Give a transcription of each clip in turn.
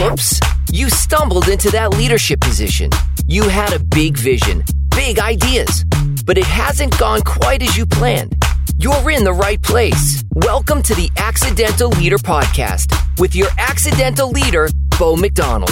Whoops. You stumbled into that leadership position. You had a big vision, big ideas, but it hasn't gone quite as you planned. You're in the right place. Welcome to the Accidental Leader Podcast with your accidental leader, Bo McDonald.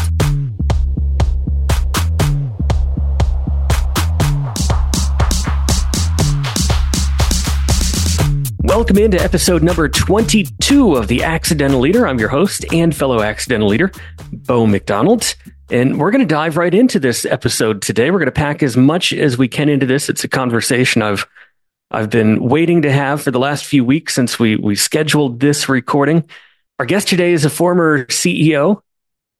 Welcome into episode number 22 of The Accidental Leader. I'm your host and fellow accidental leader, Bo McDonald. And we're going to dive right into this episode today. We're going to pack as much as we can into this. It's a conversation I've I've been waiting to have for the last few weeks since we we scheduled this recording. Our guest today is a former CEO,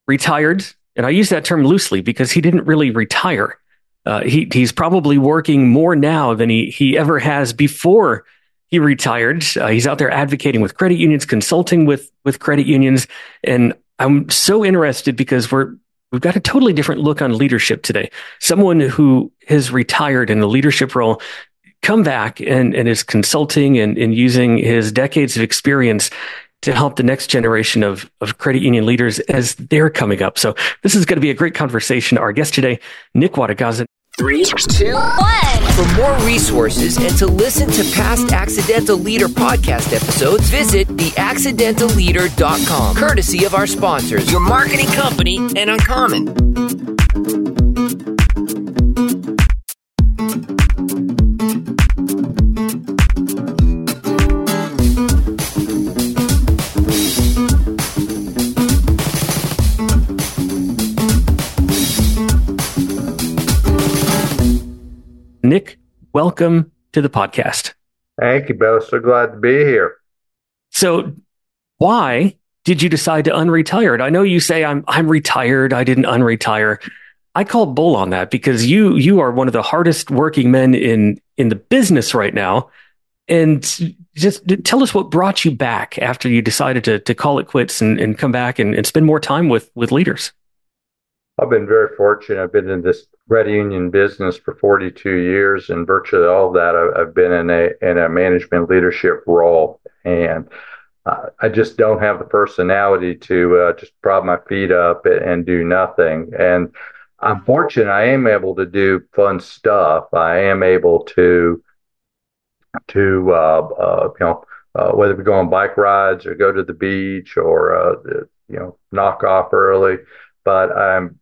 retired, and I use that term loosely because he didn't really retire. Uh, he he's probably working more now than he he ever has before he retired. Uh, he's out there advocating with credit unions, consulting with with credit unions, and I'm so interested because we're we've got a totally different look on leadership today. Someone who has retired in a leadership role, come back and, and is consulting and, and using his decades of experience to help the next generation of, of credit union leaders as they're coming up. So this is going to be a great conversation. Our guest today, Nick Wodogaza. Three, two, one. For more resources and to listen to past Accidental Leader podcast episodes, visit theaccidentalleader.com, courtesy of our sponsors, your marketing company, and Uncommon. Nick, welcome to the podcast. Thank you, Bill. So glad to be here. So, why did you decide to unretire? I know you say I'm I'm retired. I didn't unretire. I call bull on that because you you are one of the hardest working men in in the business right now. And just tell us what brought you back after you decided to to call it quits and, and come back and, and spend more time with with leaders. I've been very fortunate. I've been in this credit union business for 42 years, and virtually all of that I've been in a in a management leadership role, and uh, I just don't have the personality to uh, just prop my feet up and do nothing. And I'm fortunate I am able to do fun stuff. I am able to to uh, uh you know uh, whether we go on bike rides or go to the beach or uh, you know knock off early, but I'm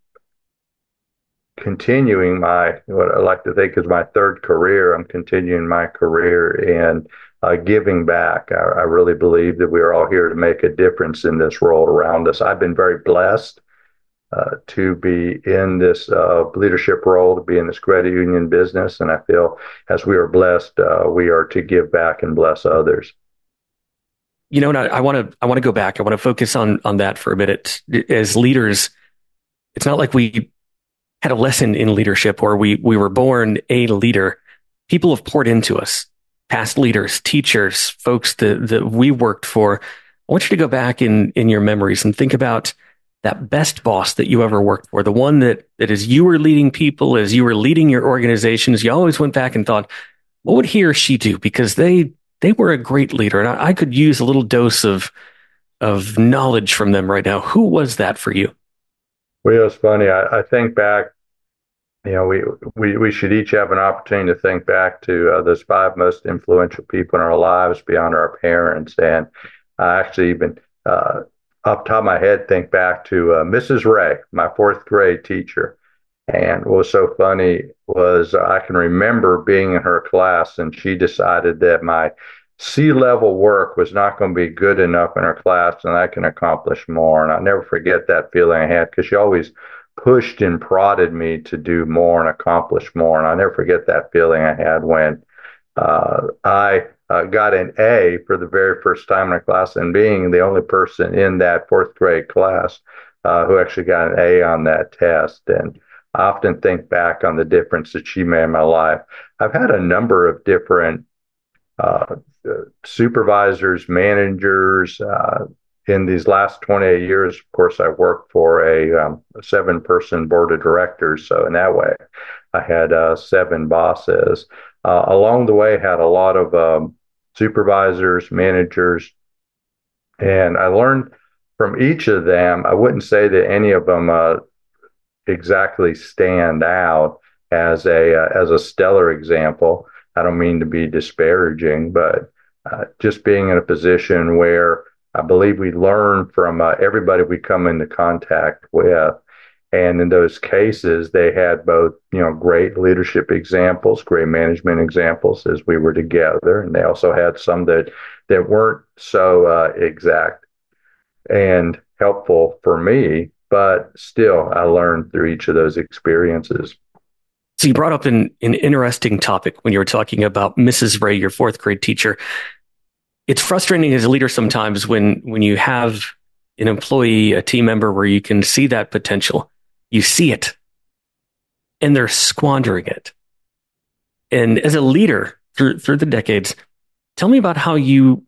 continuing my what I like to think is my third career. I'm continuing my career in uh, giving back. I, I, really believe that we are all here to make a difference in this world around us. I've been very blessed uh, to be in this uh, leadership role, to be in this credit union business, and I feel as we are blessed, uh, we are to give back and bless others. You know, and I want to I want to go back. I want to focus on on that for a minute. As leaders, it's not like we had a lesson in leadership or we, we were born a leader. People have poured into us, past leaders, teachers, folks that, that we worked for. I want you to go back in, in your memories and think about that best boss that you ever worked for, the one that, that as you were leading people, as you were leading your organizations, you always went back and thought, what would he or she do? Because they, they were a great leader and I, I could use a little dose of, of knowledge from them right now. Who was that for you? Well, it's funny. I, I, think back, you know, we, we, we should each have an opportunity to think back to uh, those five most influential people in our lives beyond our parents. And I actually even, uh, off top of my head, think back to uh, Mrs. Ray, my fourth grade teacher. And what was so funny was I can remember being in her class and she decided that my C level work was not going to be good enough in her class and I can accomplish more. And I'll never forget that feeling I had because she always pushed and prodded me to do more and accomplish more. And I'll never forget that feeling I had when uh, I uh, got an A for the very first time in a class and being the only person in that fourth grade class uh, who actually got an A on that test. And I often think back on the difference that she made in my life. I've had a number of different uh, supervisors, managers. Uh, in these last 28 years, of course, I worked for a, um, a seven person board of directors. So, in that way, I had uh, seven bosses. Uh, along the way, had a lot of um, supervisors, managers, and I learned from each of them, I wouldn't say that any of them uh, exactly stand out as a uh, as a stellar example. I don't mean to be disparaging, but just being in a position where I believe we learn from uh, everybody we come into contact with. And in those cases, they had both, you know, great leadership examples, great management examples as we were together, and they also had some that that weren't so uh, exact and helpful for me. But still, I learned through each of those experiences. So you brought up an, an interesting topic when you were talking about Mrs. Ray, your fourth grade teacher. It's frustrating as a leader sometimes when when you have an employee, a team member where you can see that potential, you see it, and they're squandering it. And as a leader through through the decades, tell me about how you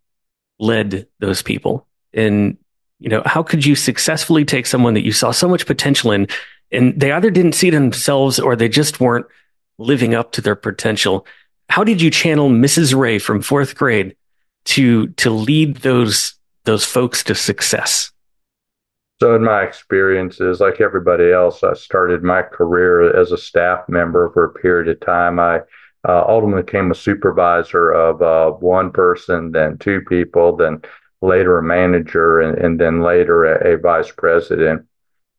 led those people and you know how could you successfully take someone that you saw so much potential in and they either didn't see themselves or they just weren't living up to their potential. How did you channel Mrs. Ray from fourth grade to to lead those those folks to success? So, in my experiences, like everybody else, I started my career as a staff member for a period of time. I uh, ultimately became a supervisor of uh, one person, then two people, then later a manager, and, and then later a, a vice president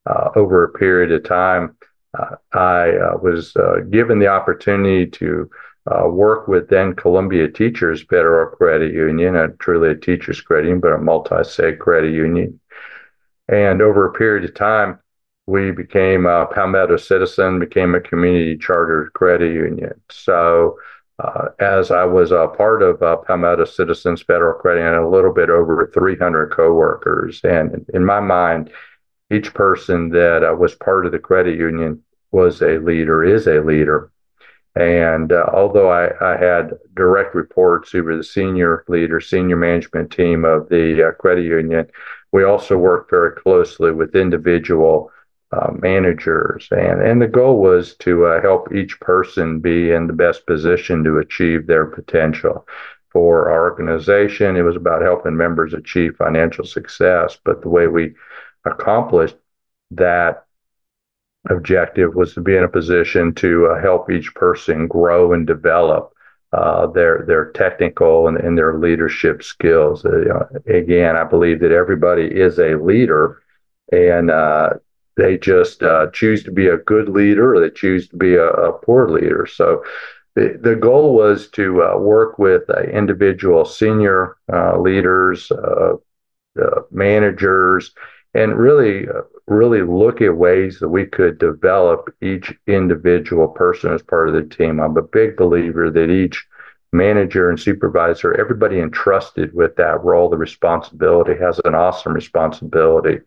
uh, over a period of time, uh, I uh, was uh, given the opportunity to uh, work with then Columbia Teachers Federal Credit Union, a truly a teachers credit union, but a multi-state credit union. And over a period of time, we became a Palmetto Citizen, became a community chartered credit union. So uh, as I was a part of uh, Palmetto Citizens Federal Credit Union, a little bit over 300 coworkers. And in my mind, each person that uh, was part of the credit union was a leader, is a leader. And uh, although I, I, had direct reports over the senior leader, senior management team of the uh, credit union, we also worked very closely with individual uh, managers. And, and the goal was to uh, help each person be in the best position to achieve their potential. For our organization, it was about helping members achieve financial success. But the way we accomplished that objective was to be in a position to uh, help each person grow and develop uh, their their technical and, and their leadership skills. Uh, again, I believe that everybody is a leader, and uh, they just uh, choose to be a good leader or they choose to be a, a poor leader. So. The, the goal was to uh, work with individual senior leaders, managers, and really uh, really look at ways that we could develop each individual person as part of the team. I'm a big believer that each manager and supervisor, everybody entrusted with that role, the responsibility has an awesome responsibility.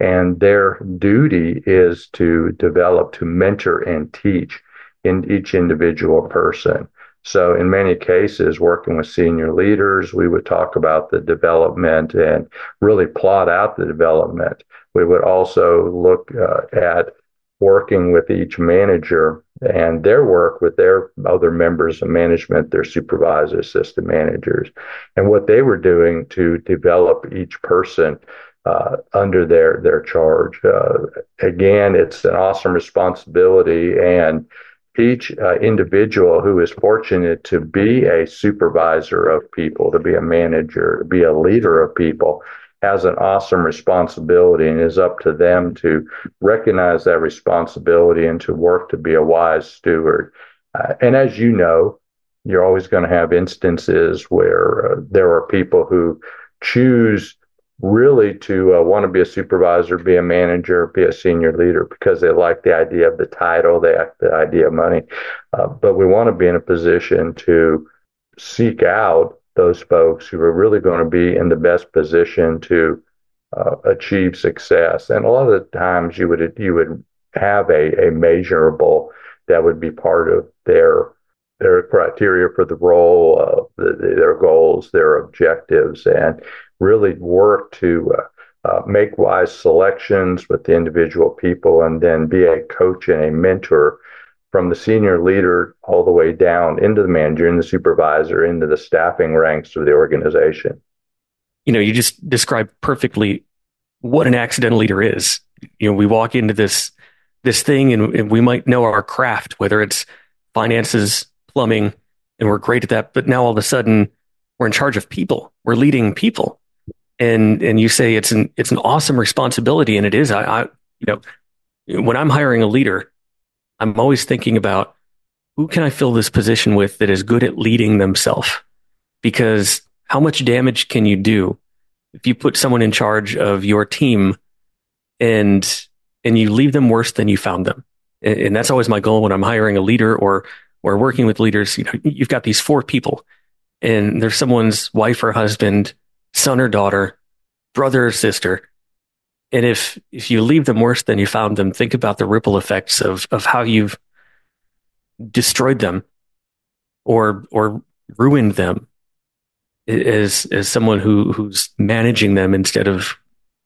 And their duty is to develop, to mentor and teach in each individual person. So, in many cases, working with senior leaders, we would talk about the development and really plot out the development. We would also look uh, at working with each manager and their work with their other members of management, their supervisors, assistant managers, and what they were doing to develop each person uh, under their their charge. Uh, again, it's an awesome responsibility and each uh, individual who is fortunate to be a supervisor of people, to be a manager, to be a leader of people, has an awesome responsibility and is up to them to recognize that responsibility and to work to be a wise steward. Uh, and as you know, you're always going to have instances where uh, there are people who choose really to uh, want to be a supervisor, be a manager, be a senior leader because they like the idea of the title, they like the idea of money. Uh, but we want to be in a position to seek out those folks who are really going to be in the best position to uh, achieve success. And a lot of the times you would you would have a, a measurable that would be part of their their criteria for the role, uh, the, their goals, their objectives, and really work to uh, uh, make wise selections with the individual people and then be a coach and a mentor from the senior leader all the way down into the manager and the supervisor into the staffing ranks of the organization. You know, you just described perfectly what an accidental leader is. You know, we walk into this this thing and, and we might know our craft, whether it's finances, plumbing, and we're great at that. But now all of a sudden we're in charge of people. We're leading people. And and you say it's an it's an awesome responsibility, and it is. I, I you know when I'm hiring a leader, I'm always thinking about who can I fill this position with that is good at leading themselves? Because how much damage can you do if you put someone in charge of your team and and you leave them worse than you found them? And, and that's always my goal when I'm hiring a leader or or working with leaders. You know, you've got these four people, and there's someone's wife or husband, son or daughter, brother or sister. And if if you leave them worse than you found them, think about the ripple effects of of how you've destroyed them or or ruined them as as someone who who's managing them instead of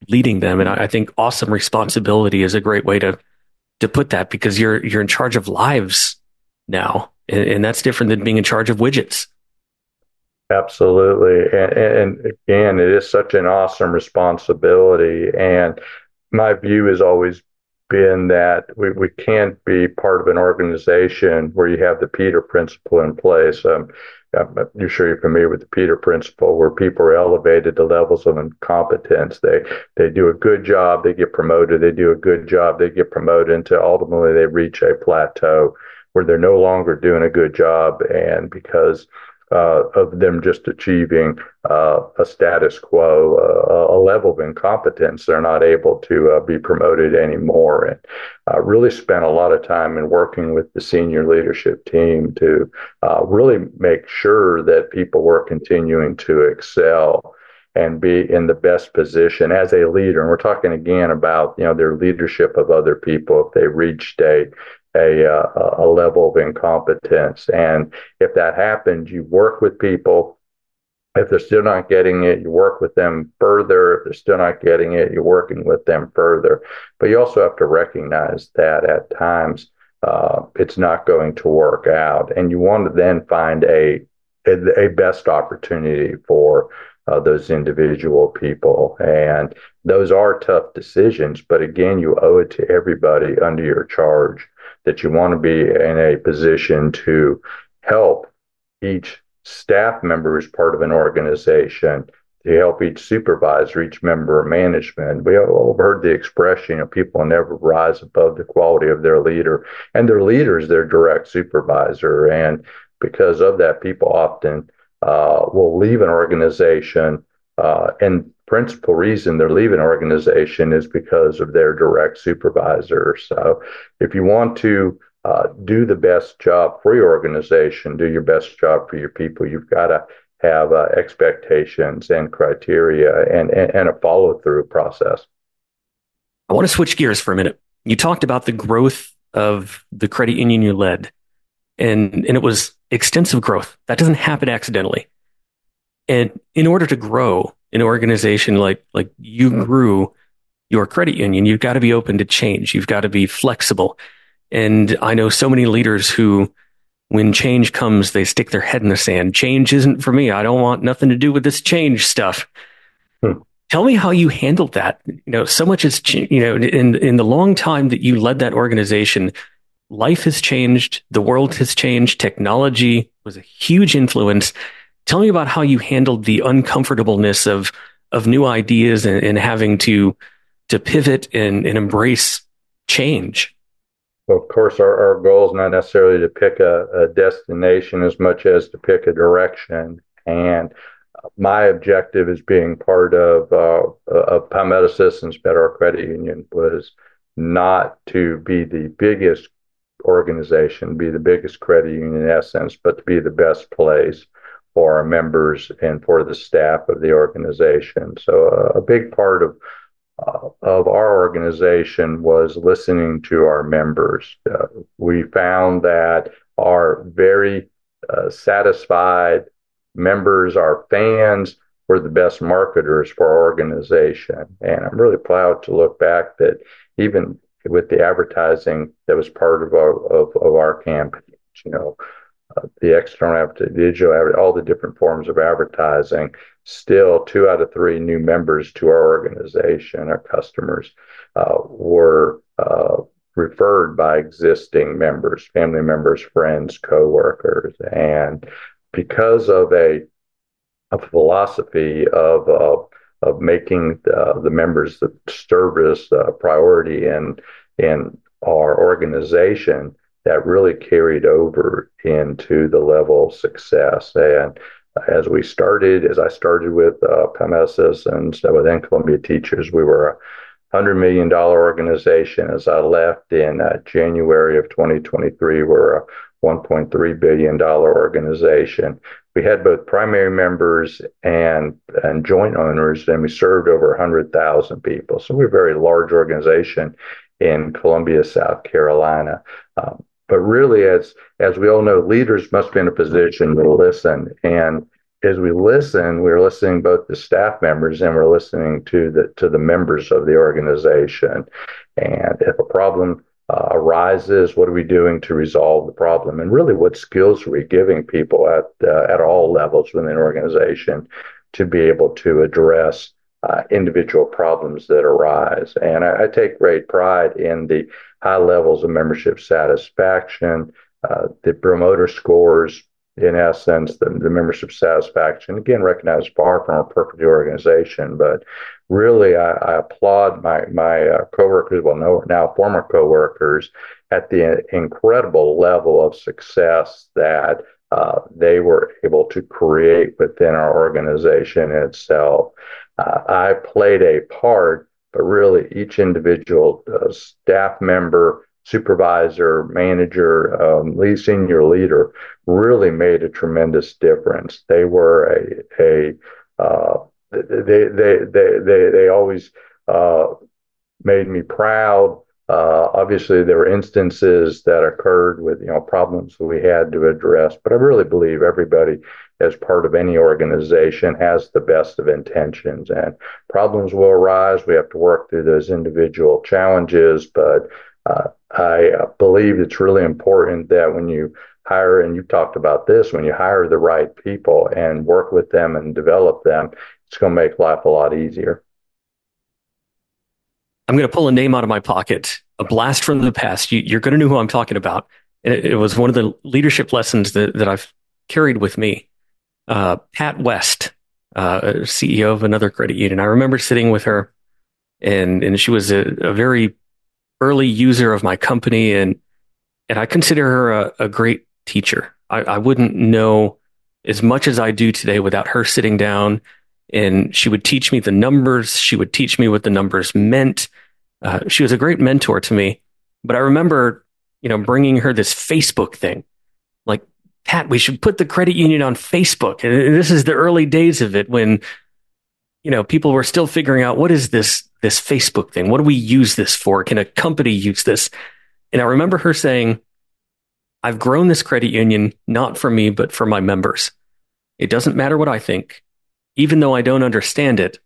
leading them. And I, I think awesome responsibility is a great way to to put that because you're you're in charge of lives now, and, and that's different than being in charge of widgets. Absolutely, and, and again, it is such an awesome responsibility. And my view has always been that we, we can't be part of an organization where you have the Peter principle in place. Um, you're sure you're familiar with the Peter principle, where people are elevated to levels of incompetence. They they do a good job, they get promoted. They do a good job, they get promoted until ultimately they reach a plateau where they're no longer doing a good job, and because uh, of them just achieving uh, a status quo, uh, a level of incompetence. They're not able to uh, be promoted anymore. And I really spent a lot of time in working with the senior leadership team to uh, really make sure that people were continuing to excel and be in the best position as a leader. And we're talking again about you know their leadership of other people if they reached a a, uh, a level of incompetence. And if that happens, you work with people. If they're still not getting it, you work with them further. If they're still not getting it, you're working with them further. But you also have to recognize that at times uh, it's not going to work out, and you want to then find a a, a best opportunity for uh, those individual people. And those are tough decisions, but again, you owe it to everybody under your charge that you want to be in a position to help each staff member as part of an organization to help each supervisor, each member of management. We all heard the expression, you know, people never rise above the quality of their leader, and their leader is their direct supervisor. And because of that, people often uh, will leave an organization uh, and principal reason they're leaving organization is because of their direct supervisor. So if you want to uh, do the best job for your organization, do your best job for your people, you've got to have uh, expectations and criteria and, and, and a follow through process. I want to switch gears for a minute. You talked about the growth of the credit union you led, and, and it was extensive growth. That doesn't happen accidentally. And in order to grow, an organization like like you mm-hmm. grew your credit union, you've got to be open to change. You've got to be flexible. And I know so many leaders who, when change comes, they stick their head in the sand. Change isn't for me. I don't want nothing to do with this change stuff. Hmm. Tell me how you handled that. You know, so much has, you know, in, in the long time that you led that organization, life has changed. The world has changed. Technology was a huge influence. Tell me about how you handled the uncomfortableness of of new ideas and, and having to to pivot and, and embrace change. Well, of course, our, our goal is not necessarily to pick a, a destination as much as to pick a direction. And my objective as being part of uh, of Palmetto Citizens Better Credit Union was not to be the biggest organization, be the biggest credit union in essence, but to be the best place for our members and for the staff of the organization. So uh, a big part of uh, of our organization was listening to our members. Uh, we found that our very uh, satisfied members, our fans, were the best marketers for our organization. And I'm really proud to look back that even with the advertising that was part of our of, of our campaign, you know, the external advertising, digital, all the different forms of advertising still two out of three new members to our organization, our customers, uh, were uh, referred by existing members, family members, friends, coworkers, and because of a, a philosophy of uh, of making the, the members the service priority in in our organization, that really carried over into the level of success. And as we started, as I started with uh, PEMESIS and within Columbia Teachers, we were a $100 million organization. As I left in uh, January of 2023, we're a $1.3 billion organization. We had both primary members and, and joint owners, and we served over 100,000 people. So we're a very large organization in Columbia, South Carolina. Um, but really, as as we all know, leaders must be in a position to listen. And as we listen, we're listening both to staff members and we're listening to the to the members of the organization. And if a problem uh, arises, what are we doing to resolve the problem? And really, what skills are we giving people at uh, at all levels within an organization to be able to address uh, individual problems that arise? And I, I, take great pride in the high levels of membership satisfaction, uh, the promoter scores. In essence, the, the membership satisfaction, again, recognized far from a perfect organization, but really, I, I applaud my my uh, coworkers, well, no, now former coworkers, at the incredible level of success that uh, they were able to create within our organization itself. I played a part, but really each individual uh, staff member, supervisor, manager, um, lead senior leader really made a tremendous difference. They were a a uh, they, they, they, they, they always uh, made me proud. Uh, obviously, there were instances that occurred with you know problems we had to address, but I really believe everybody, as part of any organization, has the best of intentions, and problems will arise. We have to work through those individual challenges, but uh, I believe it's really important that when you hire, and you've talked about this, when you hire the right people and work with them and develop them, it's going to make life a lot easier. I'm going to pull a name out of my pocket, a blast from the past. You, are going to know who I'm talking about. It, it, was one of the leadership lessons that, that I've carried with me. Uh, Pat West, uh, CEO of another credit union. I remember sitting with her, and and she was a, a very early user of my company, and and I consider her a, a great teacher. I, I wouldn't know as much as I do today without her sitting down and she would teach me the numbers. She would teach me what the numbers meant. Uh, she was a great mentor to me. But I remember, you know, bringing her this Facebook thing. Pat, we should put the credit union on Facebook. And this is the early days of it when, you know, people were still figuring out what is this this Facebook thing? What do we use this for? Can a company use this? And I remember her saying, I've grown this credit union not for me, but for my members. It doesn't matter what I think even though I don't understand it,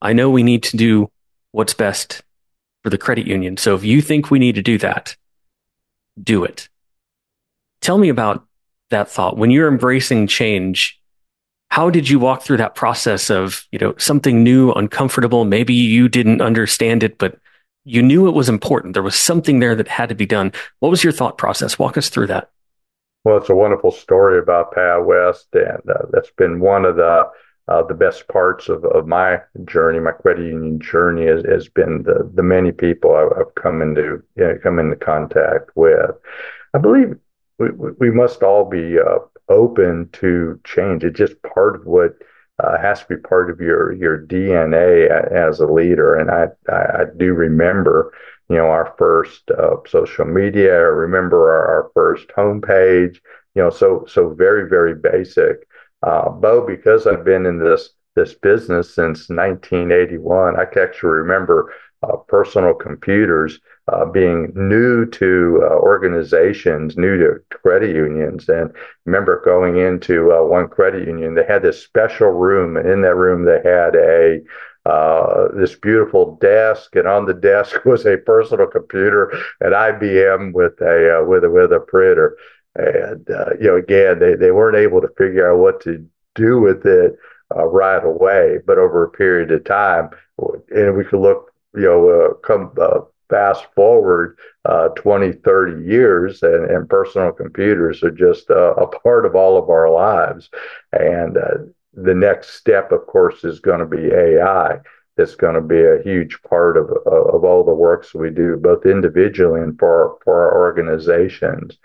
I know we need to do what's best for the credit union. So if you think we need to do that, do it. Tell me about that thought. When you're embracing change, how did you walk through that process of, you know, something new, uncomfortable? Maybe you didn't understand it, but you knew it was important. There was something there that had to be done. What was your thought process? Walk us through that. Well, it's a wonderful story about Pat West, and uh, that's been one of the uh, the best parts of, of my journey, my credit union journey, has, has been the the many people I've, come into you know, come into contact with. I believe we, we must all be uh, open to change. It's just part of what uh, has to be part of your your DNA as a leader. And I I, I do remember, you know, our first uh, social media. I remember our, our first homepage. You know, so so very very basic. Uh, Bo, because I've been in this this business since 1981, I can actually remember uh, personal computers uh, being new to uh, organizations, new to credit unions. And remember going into uh, one credit union, they had this special room, and in that room they had a uh, this beautiful desk, and on the desk was a personal computer, an IBM with a uh, with a with a printer. And, uh, you know, again, they, they weren't able to figure out what to do with it. right away, but over a period of time, and we could look, you know, come fast forward uh, 20, 30 years, and, and personal computers are just uh, a part of all of our lives. And uh, the next step, of course, is going to be AI. That's going to be a huge part of, of all the works we do, both individually and for, for our organizations.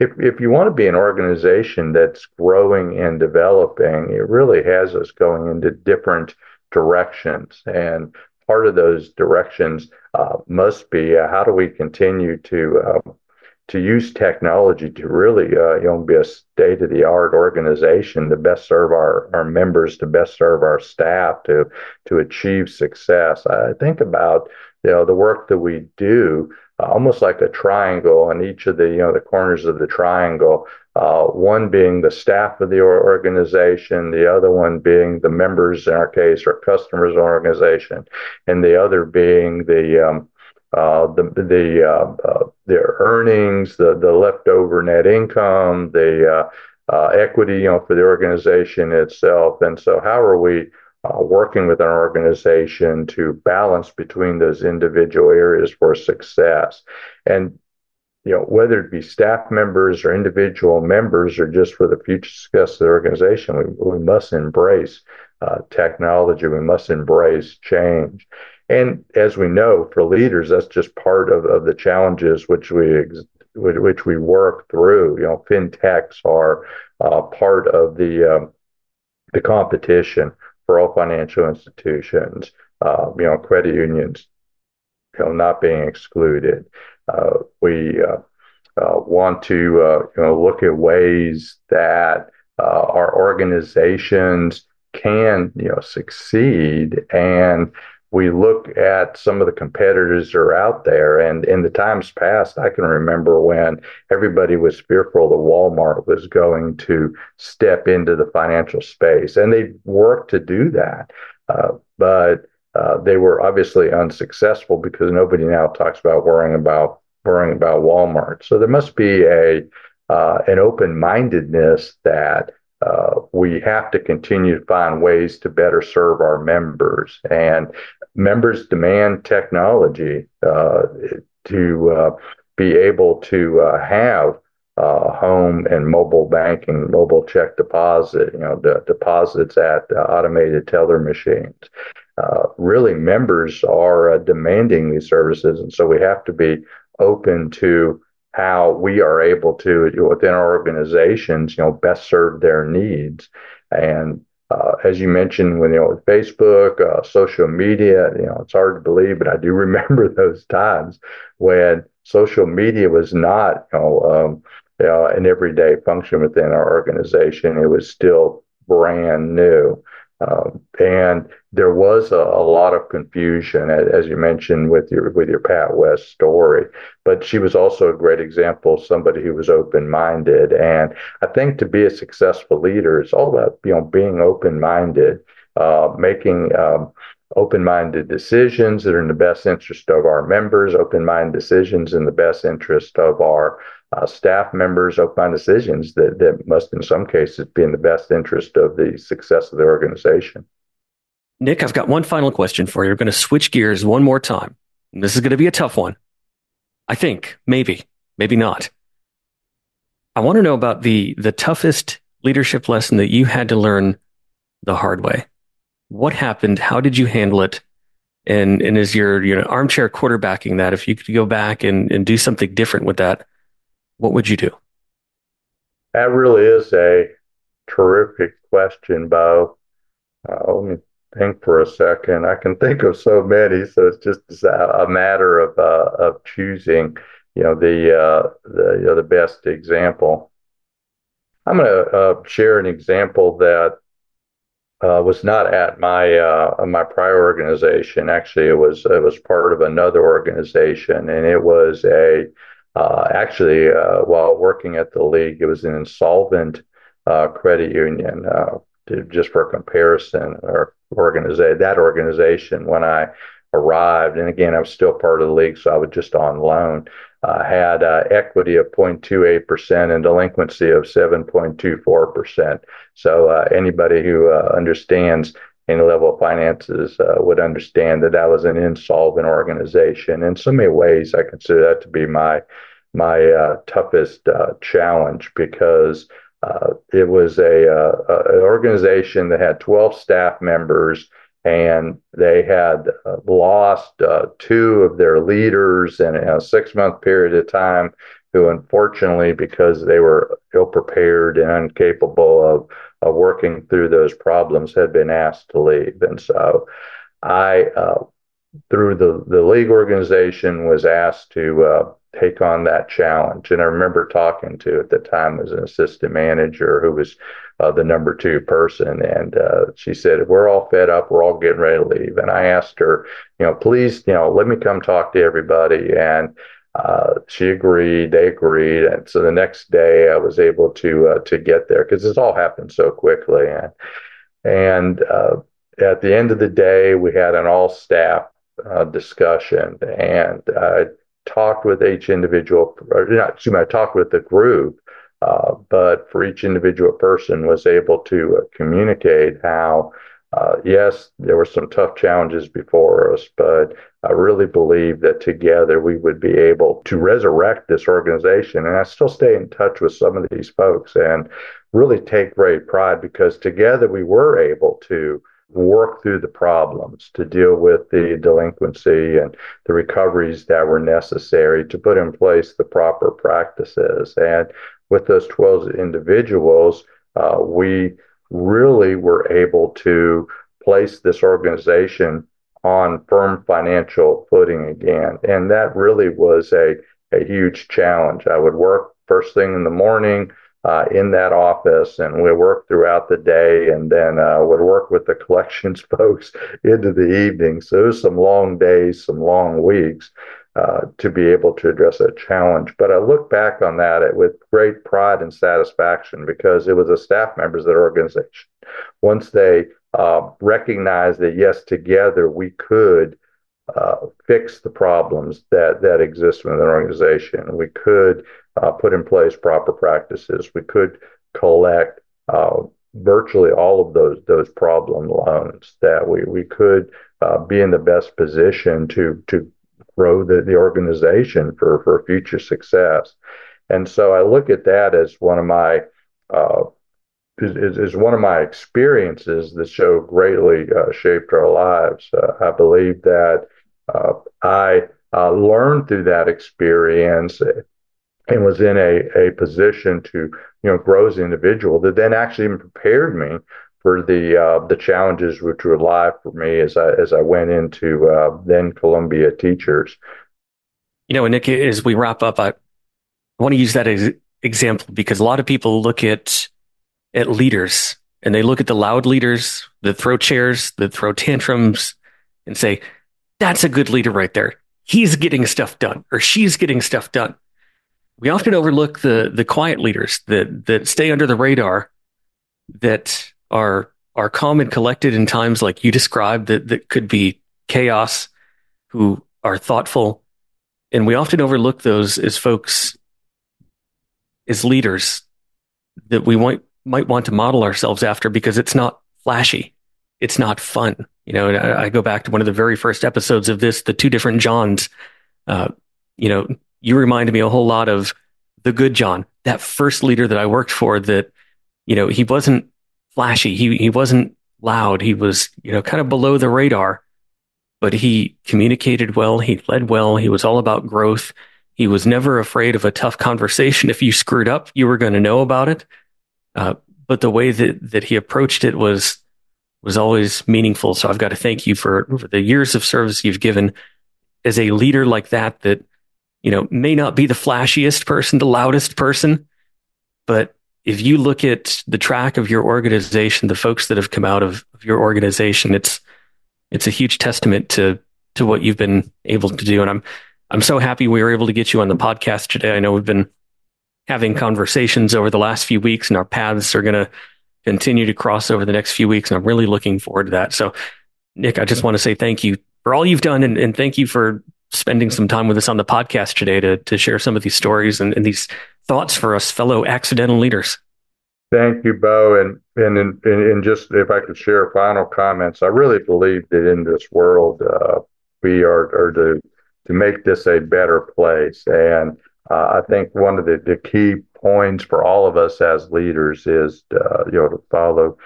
If, if you want to be an organization that's growing and developing, it really has us going into different directions. And part of those directions uh, must be uh, how do we continue to um, to use technology to really uh, you know be a state of the art organization to best serve our, our members to best serve our staff to to achieve success? I think about you know the work that we do uh, almost like a triangle and each of the you know the corners of the triangle uh, one being the staff of the organization the other one being the members in our case or customers organization and the other being the um, uh, the the uh, uh, their earnings, the the leftover net income, the uh, equity, you know, for the organization itself. And so, how are we working with an organization to balance between those individual areas for success? And you know, whether it be staff members or individual members or just for the future success of the organization, we, we must embrace uh, technology. We must embrace change. And as we know, for leaders, that's just part of, of the challenges which we ex- which we work through. You know, fintechs are uh, part of the um, the competition for all financial institutions. Uh, you know, credit unions, you know, not being excluded. Uh, we uh, uh, want to uh, you know look at ways that our organizations can you know succeed and we look at some of the competitors that are out there. And in the times past, I can remember when everybody was fearful that Walmart was going to step into the financial space, and they worked to do that. Uh, but uh, they were obviously unsuccessful because nobody now talks about worrying about worrying about Walmart. So there must be a uh, an open mindedness that uh, we have to continue to find ways to better serve our members. And members demand technology uh, to uh, be able to uh, have uh, home and mobile banking, mobile check deposit, you know, the deposits at automated teller machines. really, members are demanding these services, and so we have to be open to how we are able to within our organizations, you know, best serve their needs. And uh, as you mentioned, when you know with Facebook, uh, social media, you know, it's hard to believe, but I do remember those times when social media was not, you know, um, you know, an everyday function within our organization. It was still brand new. Um, and there was a, a, lot of confusion, as you mentioned with your with your Pat West story. But she was also a great example somebody who was open minded. And I think to be a successful leader it's all about you know being open minded, uh, making um, open minded decisions that are in the best interest of our members, open minded decisions in the best interest of our uh, staff members open minded decisions that, that must, in some cases, be in the best interest of the success of the organization. Nick, I've got one final question for you. We're going to switch gears one more time. This is going to be a tough one. I think, maybe, maybe not. I want to know about the, the toughest leadership lesson that you had to learn the hard way. What happened? How did you handle it? And, and is your you know, armchair quarterbacking that? If you could go back and, and do something different with that, what would you do? That really is a terrific question, Bo. Uh, let me think for a second. I can think of so many, so it's just a matter of uh, of choosing, you know, the uh, the you know, the best example. I'm going to uh, share an example that uh, was not at my uh, my prior organization. Actually, it was it was part of another organization, and it was a uh, actually, uh, while working at the league, it was an insolvent uh, credit union. Uh, to, just for comparison, or organization that organization when I arrived, and again, I was still part of the league, so I was just on loan. Uh, had uh, equity of 0.28% and delinquency of 7.24%. So uh, anybody who uh, understands any level of finances uh, would understand that that was an insolvent organization. In so many ways, I consider that to be my my uh, toughest challenge because it was a, uh, an organization that had 12 staff members and they had uh, lost two of their leaders in a six month period of time who unfortunately because they were ill prepared and incapable of uh, working through those problems had been asked to leave. And so I, uh, through the, the league organization, was asked to uh, take on that challenge. And I remember talking to at the time as an assistant manager who was uh, the number two person. And uh, she said, We're all fed up. We're all getting ready to leave. And I asked her, you know, please, you know, let me come talk to everybody. And uh, she agreed. They agreed, and so the next day I was able to uh, to get there because this all happened so quickly. And and uh, at the end of the day, we had an all staff uh, discussion, and I talked with each individual. Or not, excuse me, I talked with the group, uh, but for each individual person, was able to communicate how uh, yes, there were some tough challenges before us, but I really believe that together we would be able to resurrect this organization. And I still stay in touch with some of these folks and really take great pride because together we were able to work through the problems to deal with the delinquency and the recoveries that were necessary to put in place the proper practices. And with those 12 individuals, uh, we really were able to place this organization on firm financial footing again. And that really was a, a huge challenge. I would work first thing in the morning uh, in that office and we work throughout the day and then uh, would work with the collections folks into the evening. So it was some long days, some long weeks. Uh, to be able to address that challenge. But I look back on that with great pride and satisfaction because it was the staff members of that organization. Once they uh, recognized that, yes, together we could uh, fix the problems that, that exist within an organization, we could uh, put in place proper practices, we could collect uh, virtually all of those those problem loans that we we could uh, be in the best position to to grow the, the organization for, for future success. And so I look at that as one of my uh, is, is one of my experiences that show greatly uh, shaped our lives. Uh, I believe that I learned through that experience and was in a, a position to you know grow as an individual that then actually prepared me for the uh, the challenges which were live for me as I as I went into uh, then Columbia teachers. You know, Nick, as we wrap up, I want to use that as example because a lot of people look at at leaders and they look at the loud leaders that throw chairs, that throw tantrums, and say, "That's a good leader right there. He's getting stuff done, or she's getting stuff done." We often overlook the the quiet leaders that that stay under the radar, that are are calm and collected in times like you described that that could be chaos, who are thoughtful, and we often overlook those as folks as leaders that we might might want to model ourselves after because it's not flashy, it's not fun. You know, I, I, go back to one of the very first episodes of this, the two different Johns. Uh, you know, you reminded me a whole lot of the good John, that first leader that I worked for. That you know, he wasn't flashy. He he wasn't loud. He was, you know, kind of below the radar, but he communicated well. He led well. He was all about growth. He was never afraid of a tough conversation. If you screwed up, you were going to know about it. Uh, but the way that that he approached it was was always meaningful. So I've got to thank you for, for the years of service you've given as a leader like that. That you know may not be the flashiest person, the loudest person, but if you look at the track of your organization, the folks that have come out of, of your organization, it's it's a huge testament to to what you've been able to do. And I'm I'm so happy we were able to get you on the podcast today. I know we've been having conversations over the last few weeks, and our paths are going to continue to cross over the next few weeks. And I'm really looking forward to that. So, Nick, I just want to say thank you for all you've done. And, and thank you for spending some time with us on the podcast today to, to share some of these stories and, and these thoughts for us fellow accidental leaders. Thank you, Bo. And, and, and, and just if I could share final comments, I really believe that in this world, uh, we are, are to, to make this a better place. And uh, I think one of the, the key points for all of us as leaders is, uh, you know, to follow,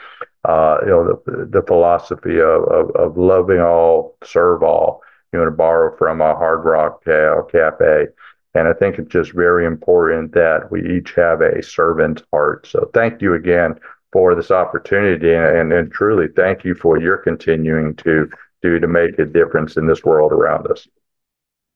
uh, you know, the, the philosophy of, of, of loving all, serve all, you know, to borrow from a Hard Rock uh, Cafe. And I think it's just very important that we each have a servant heart. So thank you again for this opportunity and, and, and truly thank you for your continuing to do to make a difference in this world around us.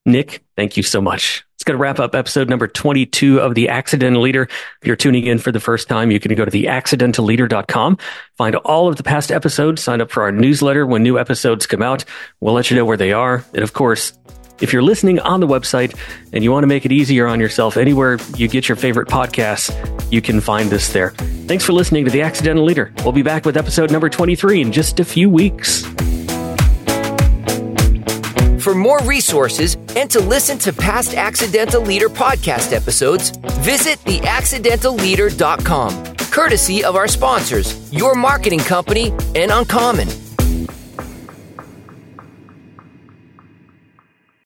Nick, thank you so much. It's going to wrap up episode number 22 of The Accidental Leader. If you're tuning in for the first time, you can go to theaccidentalleader.com, find all of the past episodes, sign up for our newsletter when new episodes come out. We'll let you know where they are. And of course, if you're listening on the website and you want to make it easier on yourself, anywhere you get your favorite podcasts, you can find us there. Thanks for listening to The Accidental Leader. We'll be back with episode number 23 in just a few weeks. For more resources and to listen to past Accidental Leader podcast episodes, visit theaccidentalleader.com, courtesy of our sponsors, Your Marketing Company and Uncommon.